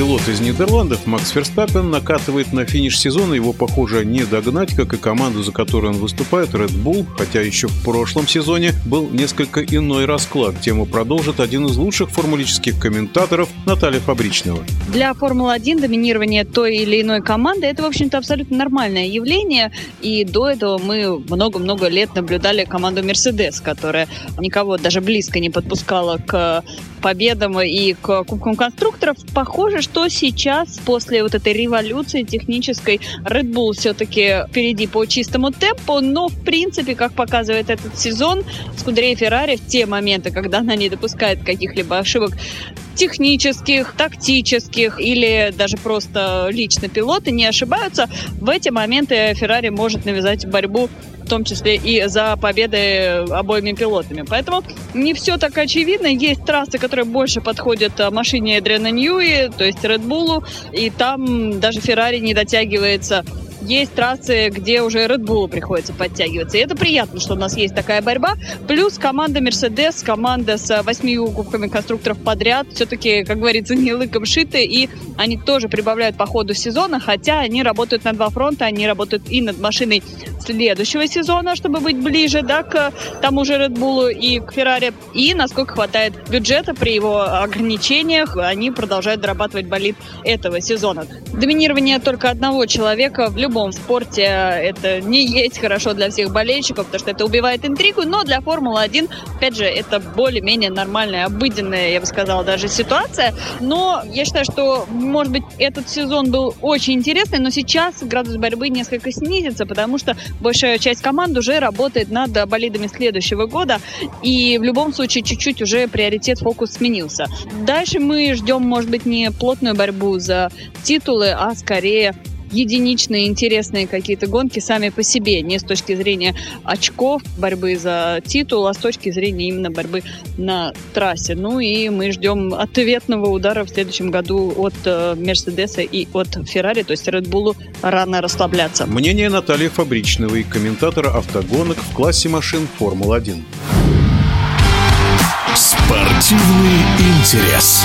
Пилот из Нидерландов Макс Ферстаппен накатывает на финиш сезона. Его, похоже, не догнать, как и команду, за которую он выступает, Red Bull. Хотя еще в прошлом сезоне был несколько иной расклад. Тему продолжит один из лучших формулических комментаторов Наталья Фабричного. Для Формулы-1 доминирование той или иной команды – это, в общем-то, абсолютно нормальное явление. И до этого мы много-много лет наблюдали команду Mercedes, которая никого даже близко не подпускала к победам и к Кубкам конструкторов. Похоже, что сейчас, после вот этой революции технической, Red Bull все-таки впереди по чистому темпу, но, в принципе, как показывает этот сезон, Скудерей Феррари в те моменты, когда она не допускает каких-либо ошибок, технических, тактических или даже просто лично пилоты не ошибаются, в эти моменты Феррари может навязать борьбу том числе и за победы обоими пилотами. Поэтому не все так очевидно. Есть трассы, которые больше подходят а, машине Эдриана Ньюи, то есть Bull, и там даже Феррари не дотягивается есть трассы, где уже Red Bull приходится подтягиваться. И это приятно, что у нас есть такая борьба. Плюс команда Mercedes, команда с восьмью кубками конструкторов подряд, все-таки, как говорится, не лыком шиты, и они тоже прибавляют по ходу сезона, хотя они работают на два фронта, они работают и над машиной следующего сезона, чтобы быть ближе да, к тому же Red Bull и к Ferrari. И насколько хватает бюджета при его ограничениях, они продолжают дорабатывать болид этого сезона. Доминирование только одного человека в любом спорте это не есть хорошо для всех болельщиков, потому что это убивает интригу, но для Формулы-1, опять же, это более-менее нормальная, обыденная, я бы сказала, даже ситуация. Но я считаю, что, может быть, этот сезон был очень интересный, но сейчас градус борьбы несколько снизится, потому что большая часть команд уже работает над болидами следующего года, и в любом случае чуть-чуть уже приоритет, фокус сменился. Дальше мы ждем, может быть, не плотную борьбу за титулы, а скорее единичные интересные какие-то гонки сами по себе, не с точки зрения очков, борьбы за титул, а с точки зрения именно борьбы на трассе. Ну и мы ждем ответного удара в следующем году от э, Мерседеса и от Феррари, то есть Red Bull рано расслабляться. Мнение Натальи Фабричновой, комментатора автогонок в классе машин Формула-1. Спортивный интерес.